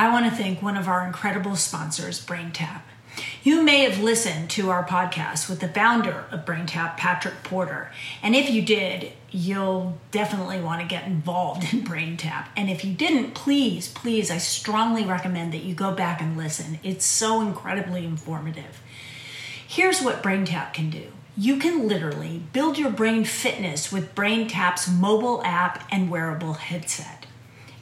I want to thank one of our incredible sponsors, BrainTap. You may have listened to our podcast with the founder of BrainTap, Patrick Porter. And if you did, you'll definitely want to get involved in BrainTap. And if you didn't, please, please, I strongly recommend that you go back and listen. It's so incredibly informative. Here's what BrainTap can do. You can literally build your brain fitness with BrainTap's mobile app and wearable headset.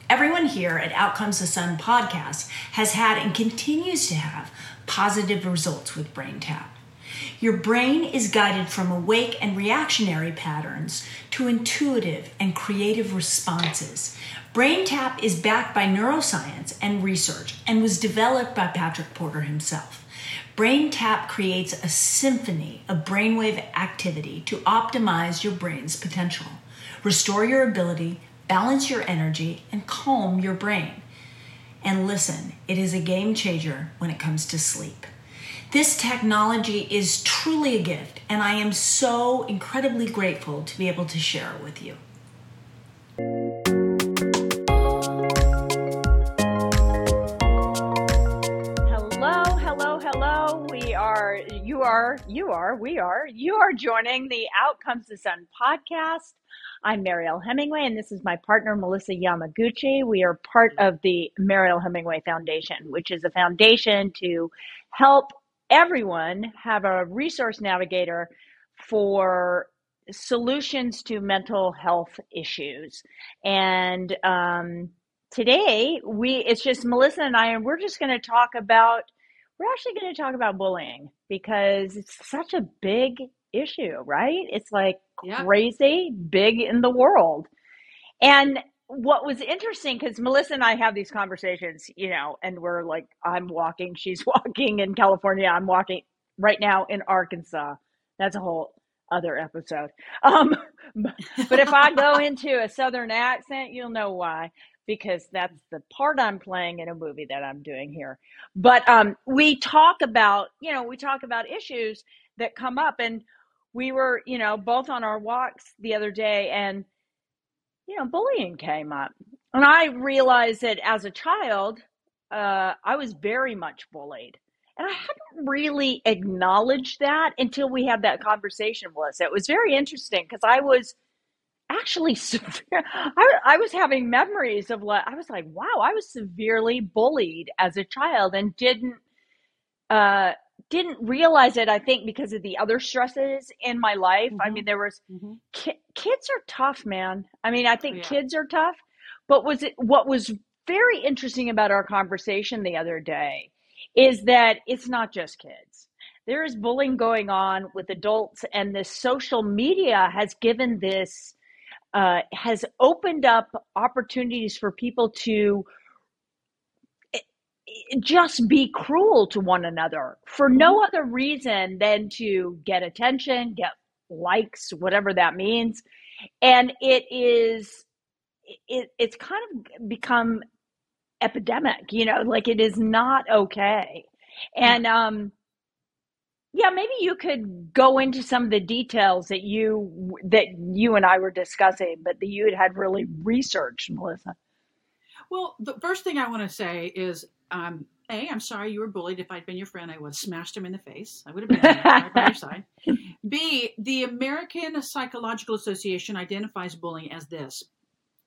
Everyone here at Out Came the Sun podcast has had and continues to have positive results with BrainTap. Your brain is guided from awake and reactionary patterns to intuitive and creative responses. BrainTap is backed by neuroscience and research and was developed by Patrick Porter himself. BrainTap creates a symphony of brainwave activity to optimize your brain's potential, restore your ability, balance your energy, and calm your brain. And listen, it is a game changer when it comes to sleep. This technology is truly a gift, and I am so incredibly grateful to be able to share it with you. You are, you are, we are, you are joining the Out Came the Sun podcast. I'm Mariel Hemingway, and this is my partner, Melissa Yamaguchi. We are part of the Mariel Hemingway Foundation, which is a foundation to help everyone have a resource navigator for solutions to mental health issues. And um, today, we it's just Melissa and I, and we're just going to talk about. We're actually going to talk about bullying because it's such a big issue, right? It's like yep. crazy big in the world. And what was interesting because Melissa and I have these conversations, you know, and we're like, I'm walking, she's walking in California, I'm walking right now in Arkansas. That's a whole other episode. Um, but if I go into a southern accent, you'll know why because that's the part I'm playing in a movie that I'm doing here. But um, we talk about, you know, we talk about issues that come up, and we were, you know, both on our walks the other day and, you know, bullying came up. And I realized that as a child, uh, I was very much bullied. And I hadn't really acknowledged that until we had that conversation with us. It was very interesting because I was actually severe. I, I was having memories of like, I was like, wow, I was severely bullied as a child and didn't, uh, didn't realize it i think because of the other stresses in my life mm-hmm. i mean there was mm-hmm. ki- kids are tough man i mean i think oh, yeah. kids are tough but was it what was very interesting about our conversation the other day is that it's not just kids there is bullying going on with adults and this social media has given this uh, has opened up opportunities for people to just be cruel to one another for no mm-hmm. other reason than to get attention, get likes, whatever that means. And it is, it, it's kind of become epidemic, you know, like it is not okay. And, um, yeah, maybe you could go into some of the details that you that you and I were discussing, but that you had really researched, Melissa. Well, the first thing I want to say is um, A, I'm sorry you were bullied. If I'd been your friend, I would have smashed him in the face. I would have been right by your side. B, the American Psychological Association identifies bullying as this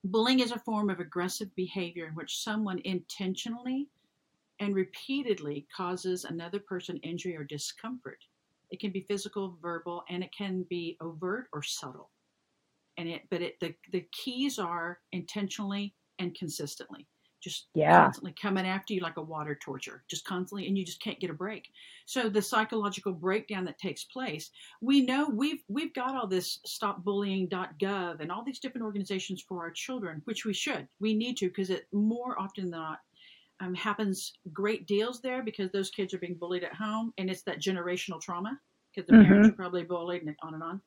bullying is a form of aggressive behavior in which someone intentionally and repeatedly causes another person injury or discomfort. It can be physical, verbal, and it can be overt or subtle. And it, but it, the, the keys are intentionally and consistently just yeah. constantly coming after you like a water torture, just constantly, and you just can't get a break. So the psychological breakdown that takes place, we know we've we've got all this stopbullying.gov and all these different organizations for our children, which we should, we need to, because it more often than not um, happens great deals there because those kids are being bullied at home, and it's that generational trauma because the mm-hmm. parents are probably bullied and on and on.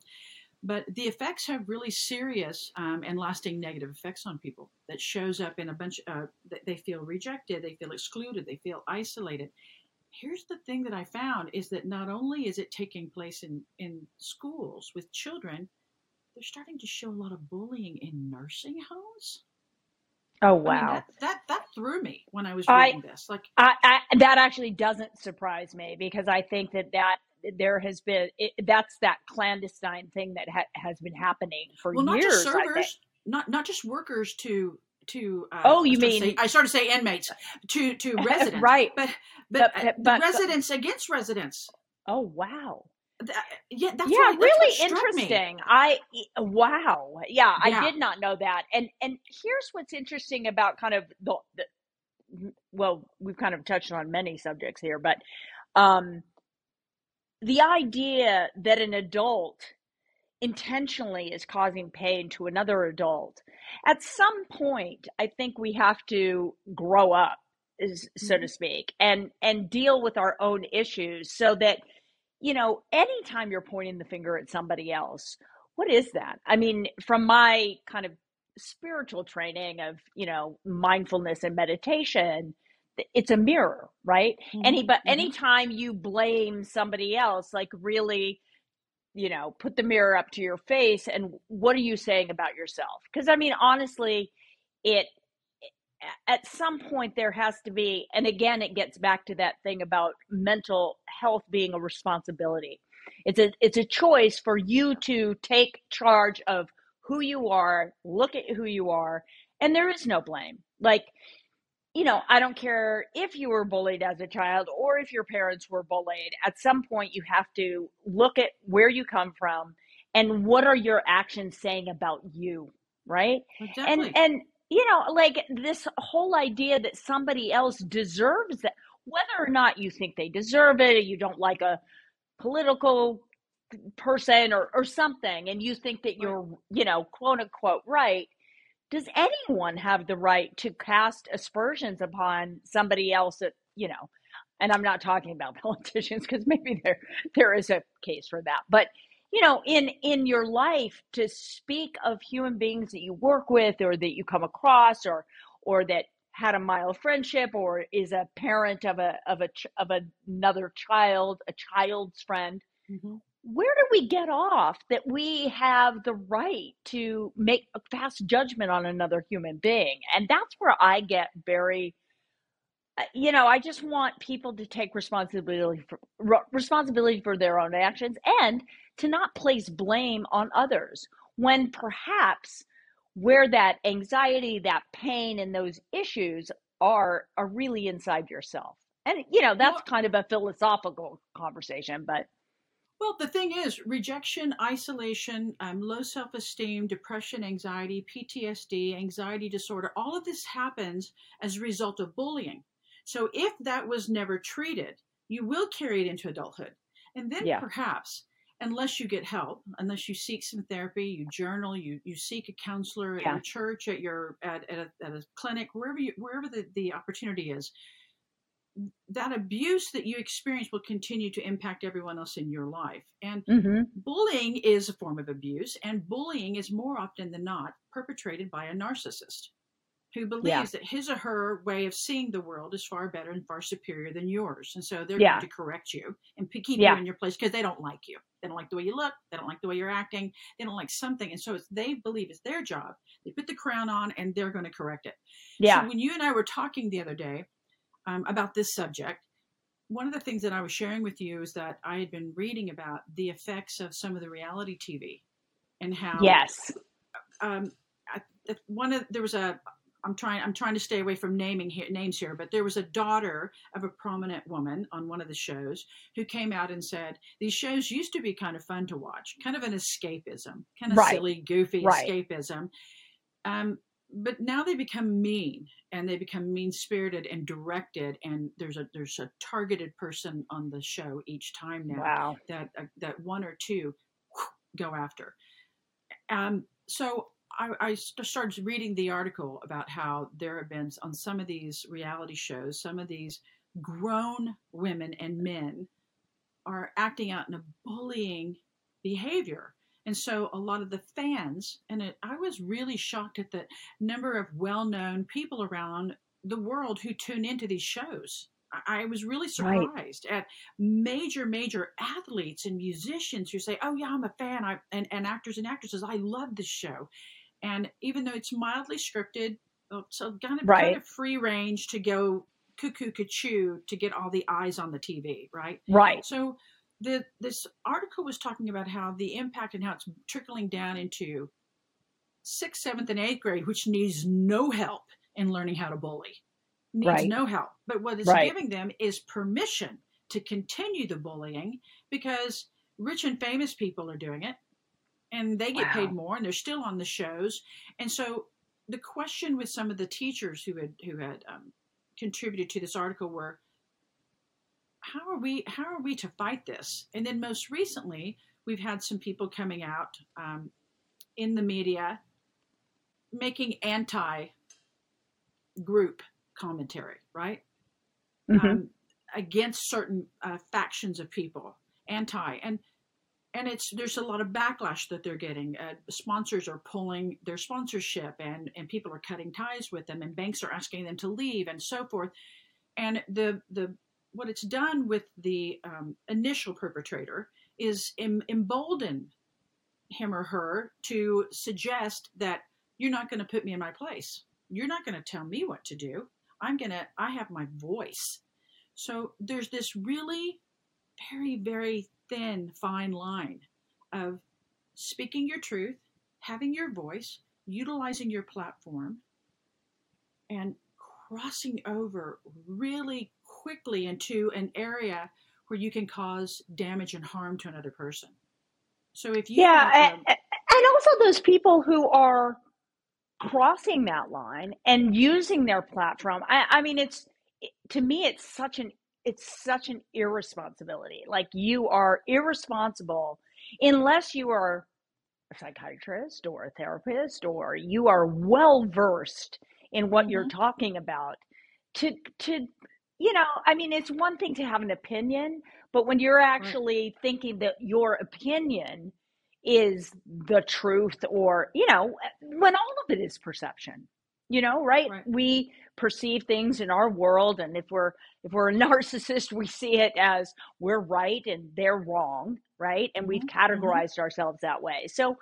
But the effects have really serious um, and lasting negative effects on people. That shows up in a bunch uh, they feel rejected they feel excluded they feel isolated. Here's the thing that i found is that not only is it taking place in, in schools with children they're starting to show a lot of bullying in nursing homes Oh I mean, wow. that, that that threw me when I was I reading this. Like, I, I that actually doesn't surprise me because I think that that there has been it, that's that clandestine thing that ha- has been happening for well, not years. just I think. servers, not not just workers to to. Uh, Oh, you to mean- say- I started to say inmates to to residents, right? But but, But- uh, but- but- the residents against residents. Oh wow. Th- yeah, that's yeah, what, that's really me. interesting. I wow. Yeah, Yeah. I did not know that. And and here's what's interesting about kind of the, the well, we've kind of touched on many subjects here, but um the idea that an adult intentionally is causing pain to another adult at some point i think we have to grow up is- so to Mhm. speak and and deal with our own issues so that you know anytime you're pointing the finger at somebody else what is that? I mean from my kind of spiritual training of you know mindfulness and meditation it's a mirror right? Any Mhm, but mhm. anytime you blame somebody else like really you know put the mirror up to your face and what are you saying about yourself? Because i mean honestly it at some point there has to be and again it gets back to that thing about mental health being a responsibility it's a it's a choice for you to take charge of who you are look at who you are and there is no blame like you know, I don't care if you were bullied as a child or if your parents were bullied. At some point, you have to look at where you come from and what are your actions saying about you, right? Well, And and you know, like this whole idea that somebody else deserves that, whether or not you think they deserve it, you don't like a political person or or something, and you think that you're, you know, quote unquote right does anyone have the right to cast aspersions upon somebody else that you know and i'm not talking about politicians because maybe there there is a case for that but you know in in your life to speak of human beings that you work with or that you come across or or that had a mild friendship or is a parent of a of a ch- of another child a child's friend Mhm. where do we get off that we have the right to make a fast judgment on another human being and that's where i get very uh, you know i just want people to take responsibility for responsibility for their own actions and to not place blame on others when perhaps where that anxiety that pain and those issues are are really inside yourself and you know that's Well, kind of a philosophical conversation but Well, the thing is, rejection, isolation, um, low self esteem, depression, anxiety, PTSD, anxiety disorder, all of this happens as a result of bullying. So if that was never treated, you will carry it into adulthood. And then Yeah. perhaps, unless you get help, unless you seek some therapy, you journal, you, you seek a counselor at Yeah. your church, at your at, at, a, at a clinic, wherever you, wherever the, the opportunity is, that abuse that you experience will continue to impact everyone else in your life. And mhm, bullying is a form of abuse, and bullying is more often than not perpetrated by a narcissist who believes Yeah. that his or her way of seeing the world is far better and far superior than yours. And so they're Yeah. going to correct you and keep Yeah. you in your place because they don't like you. They don't like the way you look. They don't like the way you're acting. They don't like something. And so it's, they believe it's their job. They put the crown on and they're going to correct it. yeah So when you and I were talking the other day um, about this subject, one of the things that I was sharing with you is that I had been reading about the effects of some of the reality TV and how yes um, I, one of there was a I'm trying I'm trying to stay away from naming here, names here, but there was a daughter of a prominent woman on one of the shows who came out and said these shows used to be kind of fun to watch, kind of an escapism, kind of Right. silly, goofy Right. escapism. Um, but now they become mean and they become mean spirited and directed and there's a there's a targeted person on the show each time now wow that uh, that one or two go after. Um, so I, I started reading the article about how there have been on some of these reality shows, some of these grown women and men are acting out in a bullying behavior. And so a lot of the fans, and it, I was really shocked at the number of well known people around the world who tune into these shows. I, was really Right. surprised at major, major athletes and musicians who say, "Oh yeah, I'm a fan," I, and and actors and actresses. I love this show, and even though it's mildly scripted, Oh, So kind of, Right. kind of free range to go cuckoo cuckoo to get all the eyes on the TV, right? Right. So the this article was talking about how the impact and how it's trickling down into sixth, seventh, and eighth grade, which needs no help in learning how to bully. Needs Right. no help. But what it's Right. giving them is permission to continue the bullying because rich and famous people are doing it and they get paid more and they're still on the shows. And so the question with some of the teachers who had who had um, contributed to this article were how are we how are we to fight this and then most recently we've had some people coming out um, in the media making anti group commentary right Mhm. um, against certain uh, factions of people anti and and it's there's a lot of backlash that they're getting. Uh, sponsors are pulling their sponsorship and and people are cutting ties with them and banks are asking them to leave and so forth. And the the what it's done with the um, initial perpetrator is em- embolden him or her to suggest that you're not going to put me in my place. You're not going to tell me what to do. I'm going to i have my voice. So there's this really very very thin fine line of speaking your truth having your voice utilizing your platform and crossing over really quickly into an area where you can cause damage and harm to another person. So if you Yeah, have and, um, and also those people who are crossing that line and using their platform. I, I mean, it's to me, it's such an it's such an irresponsibility. Like you are irresponsible unless you are a psychiatrist or a therapist or you are well versed in what you're Mhm. talking about. To to you know, I mean, it's one thing to have an opinion, but when you're actually thinking that your opinion is the truth or you know when all of it is perception you know right? Right. we perceive things in our world and if we're if we're a narcissist we see it as we're right and they're wrong right and we've Mhm, categorized ourselves that way so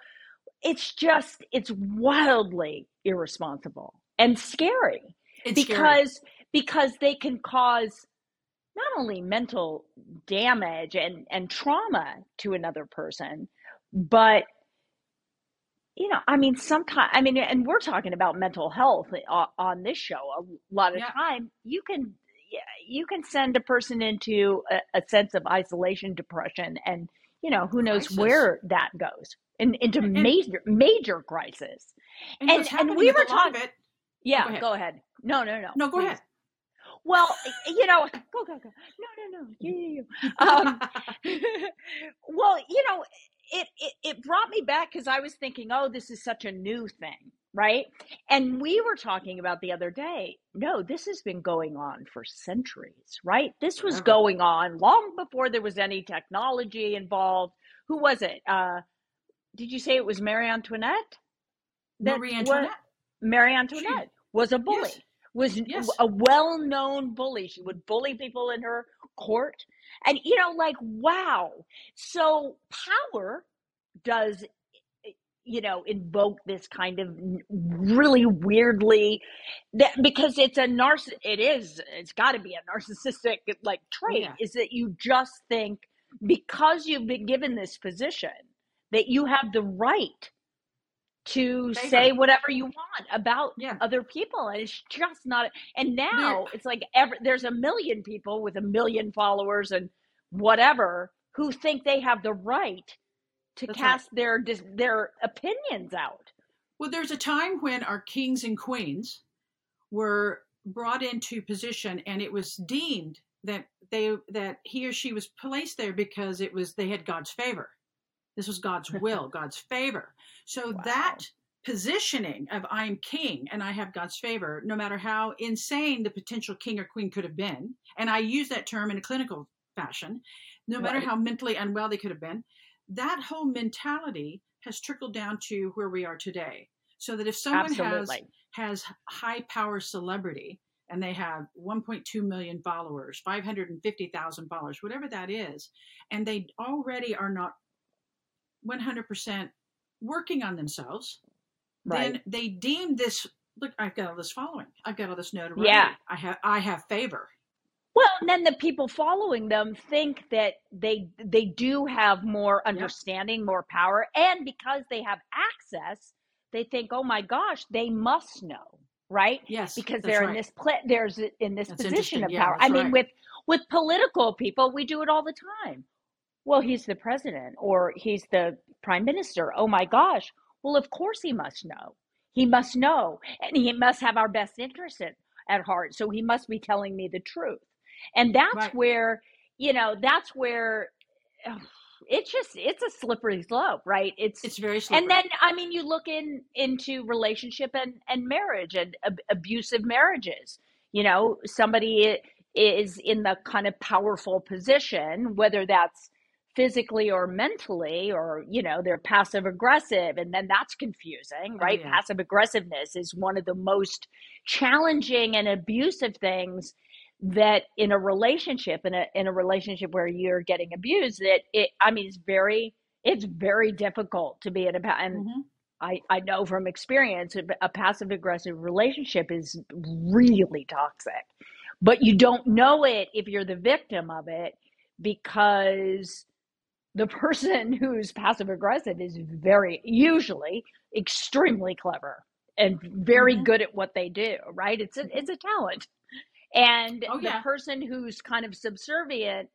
it's just it's wildly irresponsible and scary it's scary. because because they can cause not only mental damage and and trauma to another person but you know i mean sometimes i mean and we're talking about mental health on, on this show a lot of Yeah. time you can yeah, you can send a person into a, a sense of isolation depression and you know who knows Crisis. where that goes and into And- major major crisis and, and- and we were talking. lot of talk- it yeah ahead. go ahead no no no no go please. ahead well you know go go go no no no yeah yeah yeah um, well, you know, it, it, it brought me back because I was thinking, oh, this is such a new thing, right? And we were talking about the other day, no, this has been going on for centuries, right? This was going on long before there was any technology involved. Who was it? Uh, did you say it was Marie Antoinette? that Marie Antoinette Marie Antoinette was a bully. Yes. Was Yes. a well-known bully. She would bully people in her court, and you know, like wow. So power does, eh, you know, invoke this kind of really weirdly that because it's a narciss. It is. It's got to be a narcissistic like trait. yeah. Is that you just think because you've been given this position that you have the right to say whatever you want about Yeah. other people and it's just not and now it's like every, there's a million people with a million followers and whatever who think they have the right to That's right. cast their dis- their opinions out Well, there's a time when our kings and queens were brought into position, and it was deemed that they that he or she was placed there because it was they had God's favor. This was God's will, God's favor. So Wow. that positioning of I'm king and I have God's favor, no matter how insane the potential king or queen could have been, and I use that term in a clinical fashion, no matter Right. how mentally unwell they could have been, that whole mentality has trickled down to where we are today. So that if someone has has high power celebrity and they have 1.2 million followers, 550,000 followers, whatever that is, and they already are not 100% working on themselves, right then they deem this look, I've got all this following. I've got all this notoriety. Yeah. I have I have favor. Well, and then the people following them think that they they do have more understanding, more power, and because they have access, they think, "Oh my gosh, they must know." Right? Yes, because they're in this pla- there's in this That's position of Yeah, power. I mean, right. with with political people, we do it all the time. Well, he's the president or he's the prime minister. Oh my gosh. Well, of course he must know. He must know, and he must have our best interest at, at heart. So he must be telling me the truth. And that's Right. where, you know, that's where ugh, it's just it's a slippery slope, right? It's It's very slippery. and then I mean you look in into relationship and and marriage and ab- abusive marriages. You know, somebody is in the kind of powerful position, whether that's physically or mentally, or you know, they're passive aggressive, and then that's confusing, Oh, right? yeah. Passive aggressiveness is one of the most challenging and abusive things that in a relationship in a in a relationship where you're getting abused that it I mean it's very it's very difficult to be in a and Mhm. I I know from experience a passive aggressive relationship is really toxic but you don't know it if you're the victim of it because the person who's passive aggressive is very usually extremely clever and very Mhm. good at what they do right? It's a it's a talent. And Oh, the person who's kind of subservient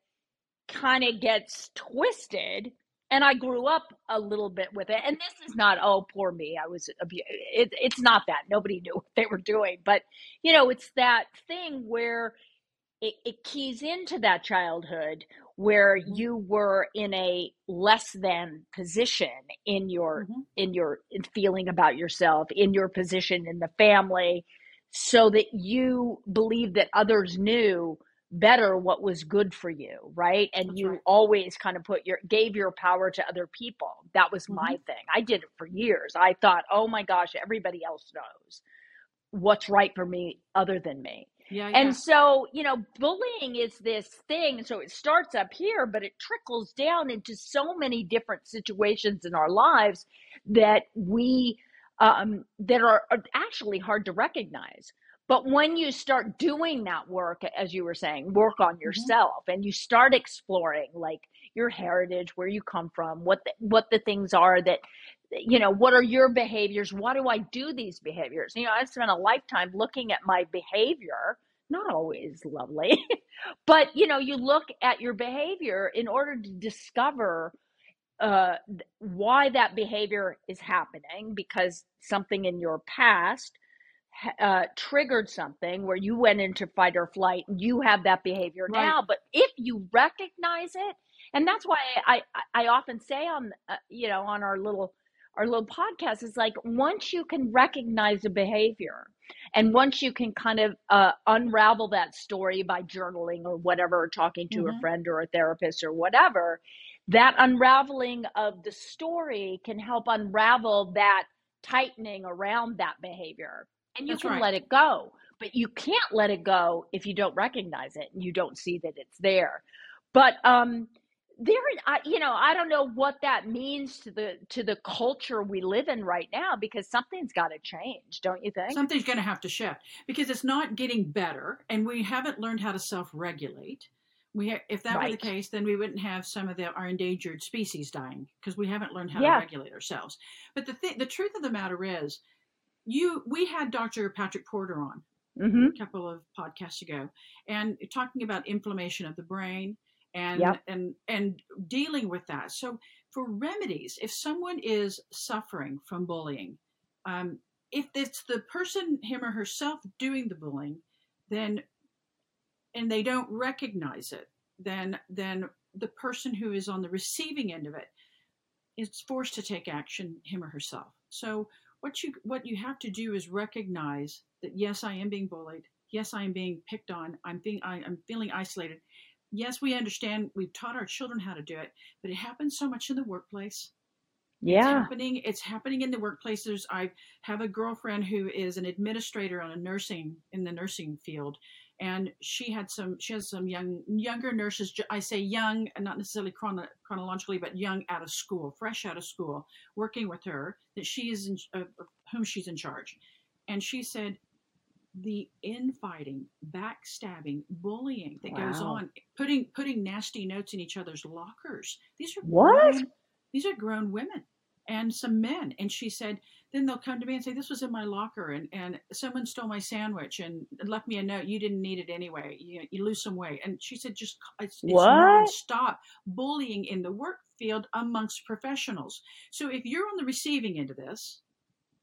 kind of gets twisted and i grew up a little bit with it. And this is not oh poor me i was abu- it, it's not that. Nobody knew what they were doing. But you know it's that thing where it, it keys into that childhood where Mhm. you were in a less than position in your Mhm. in your in feeling about yourself in your position in the family so that you believed that others knew better what was good for you right and That's you right. always kind of put your gave your power to other people that was my Mm-hmm. thing i did it for years i thought oh my gosh everybody else knows what's right for me other than me Yeah, yeah. and so, you know, bullying is this thing. So it starts up here, but it trickles down into so many different situations in our lives that we, um, that are, are actually hard to recognize. But when you start doing that work, as you were saying, work on yourself and you start exploring like your heritage, where you come from, what the, what the things are that, you know, what are your behaviors? Why do I do these behaviors? You know, I spent a lifetime looking at my behavior, not always lovely, but you know, you look at your behavior in order to discover uh, why that behavior is happening because something in your past uh, triggered something where you went into fight or flight and you have that behavior Right. now. But if you recognize it, and that's why I, I, often say on, uh, you know, on our little, our little podcast is like, once you can recognize a behavior and once you can kind of uh, unravel that story by journaling or whatever, or talking to a Mhm. friend or a therapist or whatever, that unraveling of the story can help unravel that tightening around that behavior. And you That's can right. let it go. But you can't let it go if you don't recognize it and you don't see that it's there. But um there I, you know i don't know what that means to the to the culture we live in right now because something's got to change don't you think Something's going to have to shift because it's not getting better, and we haven't learned how to self-regulate. We, ha- if that were the case, then we wouldn't have some of the, our endangered species dying because we haven't learned how Yeah. to regulate ourselves. But the th- the truth of the matter is, you we had Dr. Patrick Porter on mm-hmm. a couple of podcasts ago, and talking about inflammation of the brain and Yep. and and dealing with that. So for remedies, if someone is suffering from bullying, um, if it's the person him or herself doing the bullying, then and they don't recognize it, then then the person who is on the receiving end of it is forced to take action him or herself. So what you what you have to do is recognize that yes, I am being bullied. Yes, I am being picked on. I'm being I, I'm feeling isolated. Yes, we understand. We've taught our children how to do it, but it happens so much in the workplace. It's yeah happening. It's happening in the workplaces. I have a girlfriend who is an administrator on a nursing in the nursing field, and she had some. She has some young younger nurses. I say young, and not necessarily chrono, chronologically, but young out of school, fresh out of school, working with her. That she is in, uh, whom she's in charge, And she said, the infighting, backstabbing, bullying that goes on, putting putting nasty notes in each other's lockers. These are What? grown- these are grown women and some men. And she said, then they'll come to me and say, "This was in my locker, and and someone stole my sandwich and left me a note. You didn't need it anyway. You you lose some weight." And she said, "Just it's, it's nonstop bullying in the work field amongst professionals. So if you're on the receiving end of this."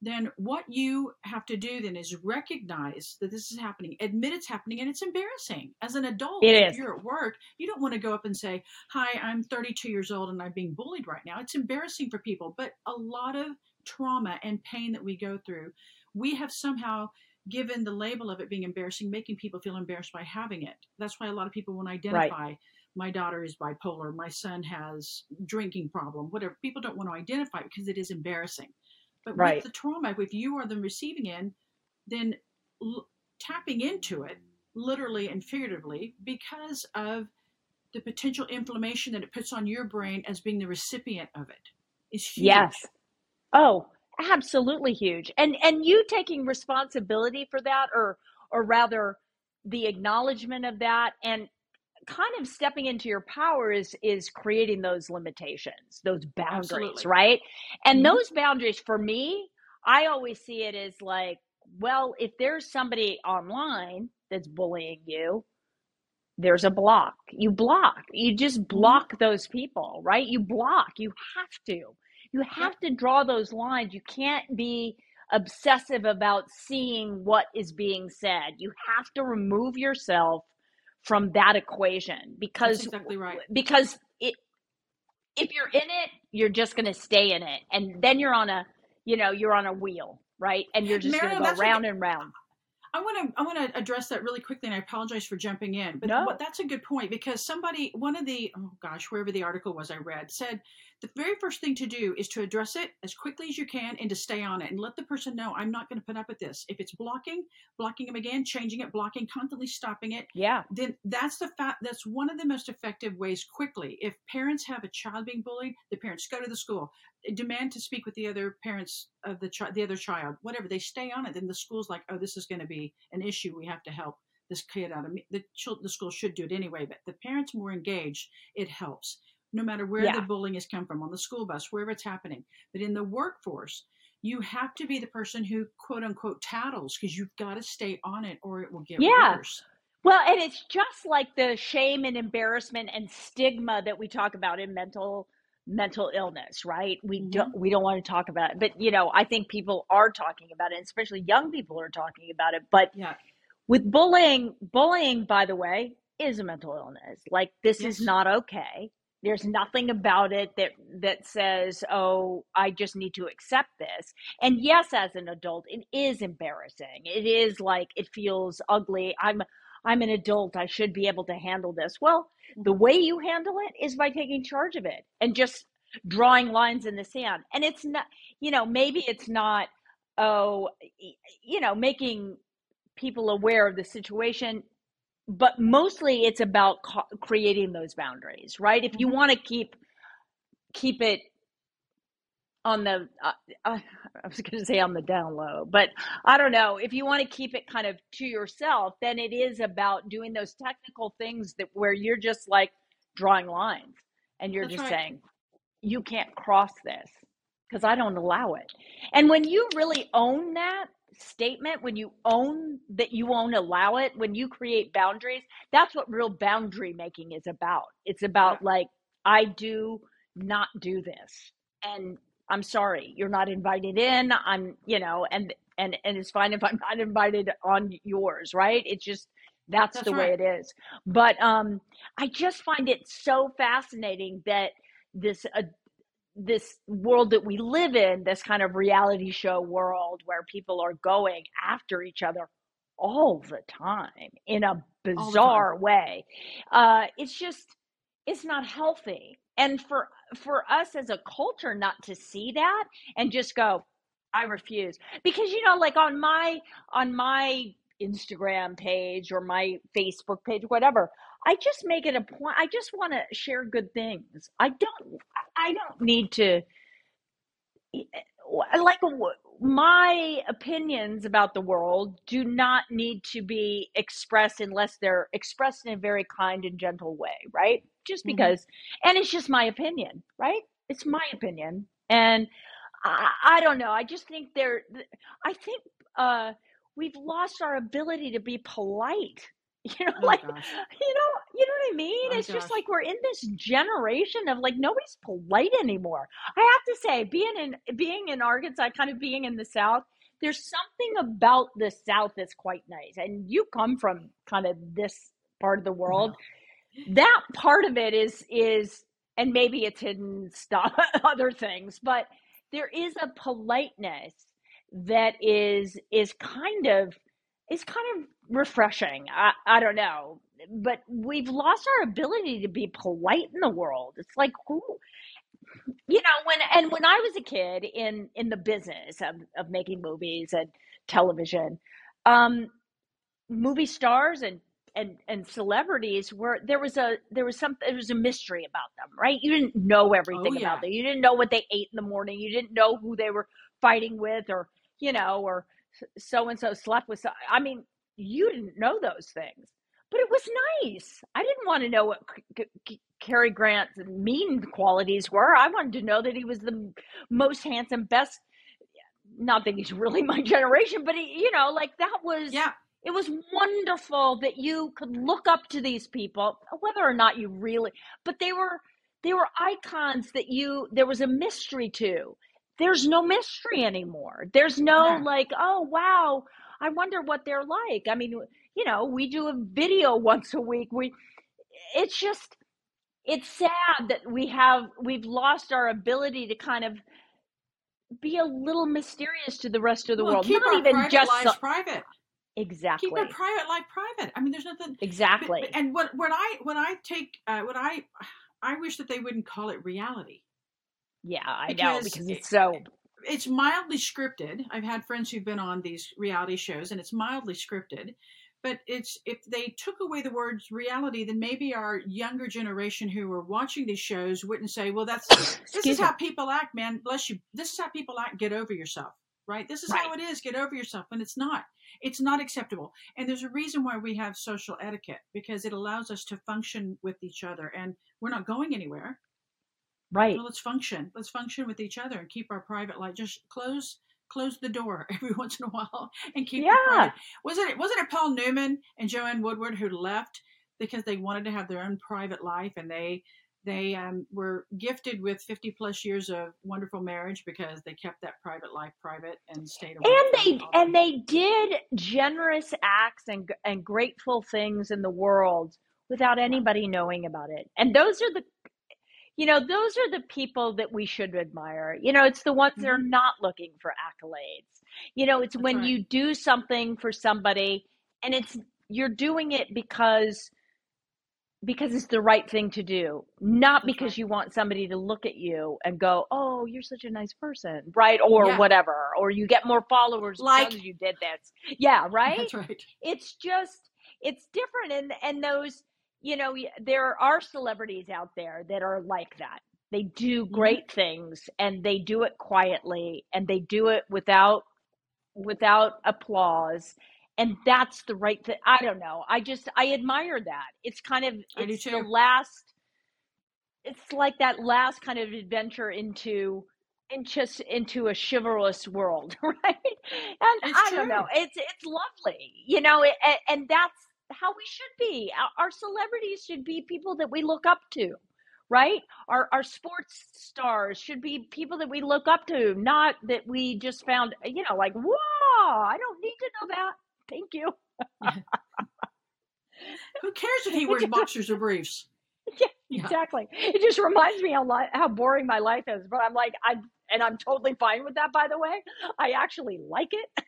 Then what you have to do then is recognize that this is happening, admit it's happening, and it's embarrassing. As an adult, It if is. you're at work, you don't want to go up and say, Hi, I'm 32 years old and I'm being bullied right now. It's embarrassing for people, but a lot of trauma and pain that we go through, we have somehow given the label of it being embarrassing, making people feel embarrassed by having it. That's why a lot of people won't identify. My daughter is bipolar. My son has drinking problem. Whatever. People don't want to identify because it is embarrassing. But Right. with the trauma, if you are the receiving end, then l- tapping into it, literally and figuratively, because of the potential inflammation that it puts on your brain as being the recipient of it, is huge. Yes. Oh, absolutely huge. And and you taking responsibility for that or or rather the acknowledgement of that and kind of stepping into your power is is creating those limitations, those boundaries, Absolutely. right? And Mhm. those boundaries for me, I always see it as like, well, if there's somebody online that's bullying you, there's a block. You block. You just block those people, right? You block. You have to. You have to draw those lines. You can't be obsessive about seeing what is being said. You have to remove yourself from that equation That's because exactly right. because it if you're in it, you're just going to stay in it. And then you're on a, you know, you're on a wheel, right? And you're just going to go round and round. I want to I want to address that really quickly, and I apologize for jumping in. But No. that's a good point because somebody, one of the oh gosh, wherever the article was I read, said the very first thing to do is to address it as quickly as you can and to stay on it and let the person know I'm not going to put up with this. If it's blocking, blocking them again, changing it, blocking, constantly stopping it, Yeah. then that's the fact that's one of the most effective ways quickly. If parents have a child being bullied the parents go to the school. Demand to speak with the other parents of the child the other child whatever they stay on it then the school's like oh this is going to be an issue. We have to help this kid out of me. The the school should do it anyway but the parents more engaged it helps no matter where Yeah. the bullying has come from on the school bus wherever it's happening but in the workforce you have to be the person who quote unquote tattles because you've got to stay on it or it will get Yeah. worse Well, and it's just like the shame and embarrassment and stigma that we talk about in mental mental illness, right? We Mhm. don't we don't want to talk about it, but you know, I think people are talking about it, especially young people are talking about it. But yeah with bullying, bullying, by the way, is a mental illness. Like this is not okay. There's nothing about it that that says, "Oh, I just need to accept this." And yes, as an adult, it is embarrassing. It is like it feels ugly. I'm I'm an adult. I should be able to handle this. Well, the mm-hmm. way you handle it is by taking charge of it and just drawing lines in the sand. And it's not, you know, maybe it's not oh, you know, making people aware of the situation but mostly it's about co- creating those boundaries right if you Mhm. want to keep keep it on the uh, uh, i was going to say on the down low but i don't know if you want to keep it kind of to yourself then it is about doing those technical things that where you're just like drawing lines and you're That's just right. saying you can't cross this because i don't allow it and when you really own that statement when you own that you won't allow it when you create boundaries that's what real boundary making is about. It's about like i do not do this and i'm sorry you're not invited in i'm you know and and and it's fine if i'm not invited on yours right? It's just that's, That's the way it is. But um i just find it so fascinating that this uh, this world that we live in, this kind of reality show world where people are going after each other all the time in a bizarre way. Uh, it's just, it's not healthy. And for for us as a culture not to see that and just go, I refuse. Because you know, like on my on my Instagram page or my Facebook page, whatever, I just make it a point. I just want to share good things. I don't. I don't need to. like my opinions about the world do not need to be expressed unless they're expressed in a very kind and gentle way, right? Just Mhm. because, and it's just my opinion, right? It's my opinion, and I, I don't know. I just think there. I think uh, we've lost our ability to be polite. You know, Oh like gosh. you know, you know what I mean? Oh It's just like we're in this generation of like nobody's polite anymore. I have to say, being in being in Arkansas, kind of being in the South, there's something about the South that's quite nice. And you come from kind of this part of the world. That part of it is is and maybe it's hidden stuff other things, but there is a politeness that is is kind of is kind of refreshing. I, I don't know. But we've lost our ability to be polite in the world. It's like who you know when and when i was a kid in in the business of, of making movies and television um movie stars and and and celebrities were there was a there was some there was a mystery about them right you didn't know everything Oh, yeah. about them you didn't know what they ate in the morning you didn't know who they were fighting with or you know or so and so slept with so i mean you didn't know those things but it was nice i didn't want to know what C- C- Cary Grant's mean qualities were. I wanted to know that he was the most handsome, best. Not that he's really my generation, but he, you know, like that was. Yeah. It was wonderful that you could look up to these people, whether or not you really, but they were they were icons that you there was a mystery to. There's no mystery anymore. There's no No. like, oh wow, I wonder what they're like. I mean, you know, we do a video once a week. We it's just it's sad that we have we've lost our ability to kind of be a little mysterious to the rest of the Well, world. keep Not our even private just lives private. exactly. Keep our private life private. I mean, there's nothing. exactly. but- and what what I what I take uh, what I I wish that they wouldn't call it reality. yeah, I know because because it's so It's mildly scripted. I've had friends who've been on these reality shows, and it's mildly scripted. But it's if they took away the words reality, then maybe our younger generation who are watching these shows wouldn't say, "Well, that's this is me. how people act, man. Bless you. This is how people act. Get over yourself." Right? This is how it is. Get over yourself. And it's not. It's not acceptable. And there's a reason why we have social etiquette because it allows us to function with each other. And we're not going anywhere. Right. Well, let's function. Let's function with each other and keep our private life. Just close close the door every once in a while and keep. Yeah. private- Wasn't it? Wasn't it Paul Newman and Joanne Woodward who left because they wanted to have their own private life and they they um, were gifted with 50 plus years of wonderful marriage because they kept that private life private and stayed away and they and the- they did generous acts and and grateful things in the world without anybody knowing about it and those are the you know those are the people that we should admire you know it's the ones that are mm-hmm. not looking for accolades you know it's That's when right. you do something for somebody and it's you're doing it because because it's the right thing to do not because you want somebody to look at you and go oh you're such a nice person right or Yeah. whatever or you get more followers Like- because you did this yeah right That's right. it's just it's different and and those you know there are celebrities out there that are like that. They do great things and they do it quietly and they do it without without applause and that's the right thing i don't know. I just i admire that. It's kind of it's the last it's like that last kind of adventure into in just into a chivalrous world right? And It's i don't know. it's it's lovely you know it, and, and that's how we should be our, our celebrities should be people that we look up to right our our sports stars should be people that we look up to not that we just found you know like whoa i don't need to know that thank you Who cares if he wears boxers or briefs? Yeah, Yeah. exactly. It just reminds me how li- how boring my life is. But I'm like, I and I'm totally fine with that. By the way, I actually like it.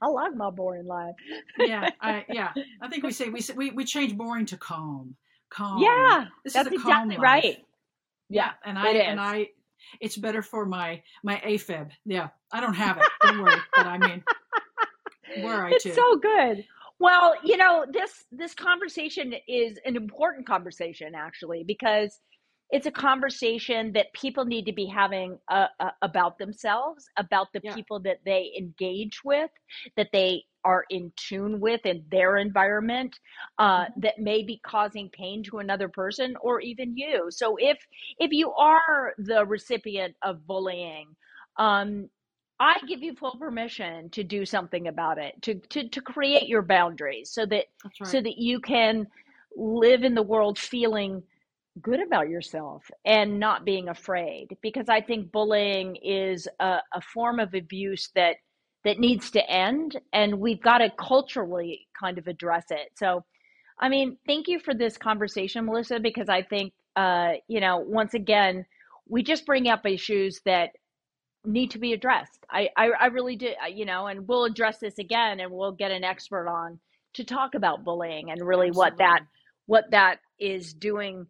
I like my boring life. yeah, I, yeah. I think we say we say, we we change boring to calm. Calm. yeah, this that's is a calm life. right. Yeah, and I and. I, it's better for my my AFib. Yeah, I don't have it. Don't worry. But I mean, were I It's to? so good. Well, you know this this conversation is an important conversation actually because it's a conversation that people need to be having uh, uh, about themselves, about the Yeah. people that they engage with, that they are in tune with in their environment, uh, Mhm. that may be causing pain to another person or even you. So if if you are the recipient of bullying, um, I give you full permission to do something about it, to to to create your boundaries, so that right. so that you can live in the world feeling good about yourself and not being afraid because i think bullying is a, a form of abuse that that needs to end and we've got to culturally kind of address it. So i mean thank you for this conversation melissa because i think uh, you know once again we just bring up issues that need to be addressed. I i, I really do uh, you know and we'll address this again and we'll get an expert on to talk about bullying and really what that what that is doing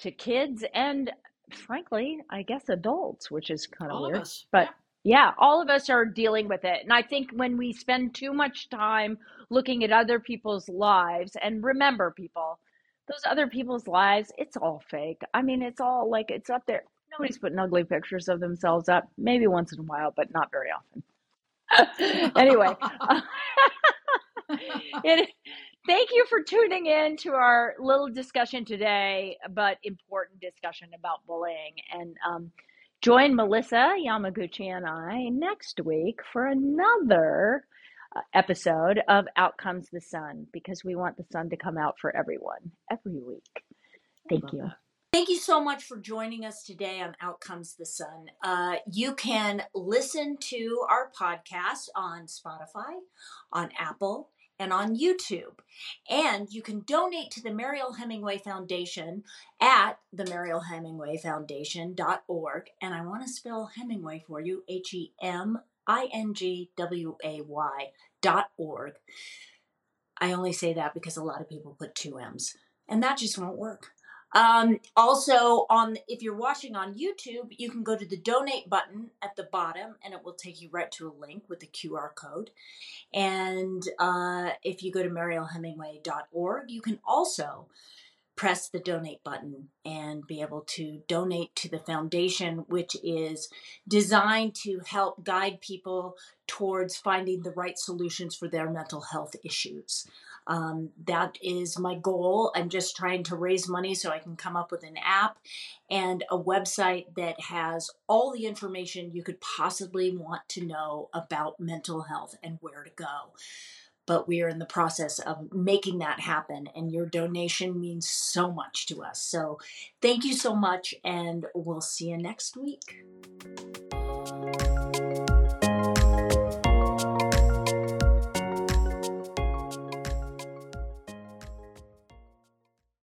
to kids and frankly i guess adults which is kind of All of weird us. but yeah all of us are dealing with it and i think when we spend too much time looking at other people's lives and remember people those other people's lives it's all fake. I mean it's all like it's up there. Nobody's putting ugly pictures of themselves up maybe once in a while but not very often. Anyway it, thank you for tuning in to our little discussion today, but important discussion about bullying. And um, join Melissa Yamaguchi and I next week for another uh, episode of Out Comes the Sun because we want the sun to come out for everyone every week. Thank you. that. Thank you so much for joining us today on Out Comes the Sun. Uh, you can listen to our podcast on Spotify, on Apple, and on YouTube. And you can donate to the Mariel Hemingway Foundation at the Mariel Hemingway Foundation.org. And I want to spell Hemingway for you H E M I N G W A Y dot org. I only say that because a lot of people put two M's, and that just won't work. Um, also, on if you're watching on YouTube, you can go to the donate button at the bottom, and it will take you right to a link with the QR code. And uh, if you go to marielhemingway.org, you can also press the donate button and be able to donate to the foundation, which is designed to help guide people towards finding the right solutions for their mental health issues. Um, that is my goal. I'm just trying to raise money so I can come up with an app and a website that has all the information you could possibly want to know about mental health and where to go. But we are in the process of making that happen, and your donation means so much to us. So, thank you so much, and we'll see you next week.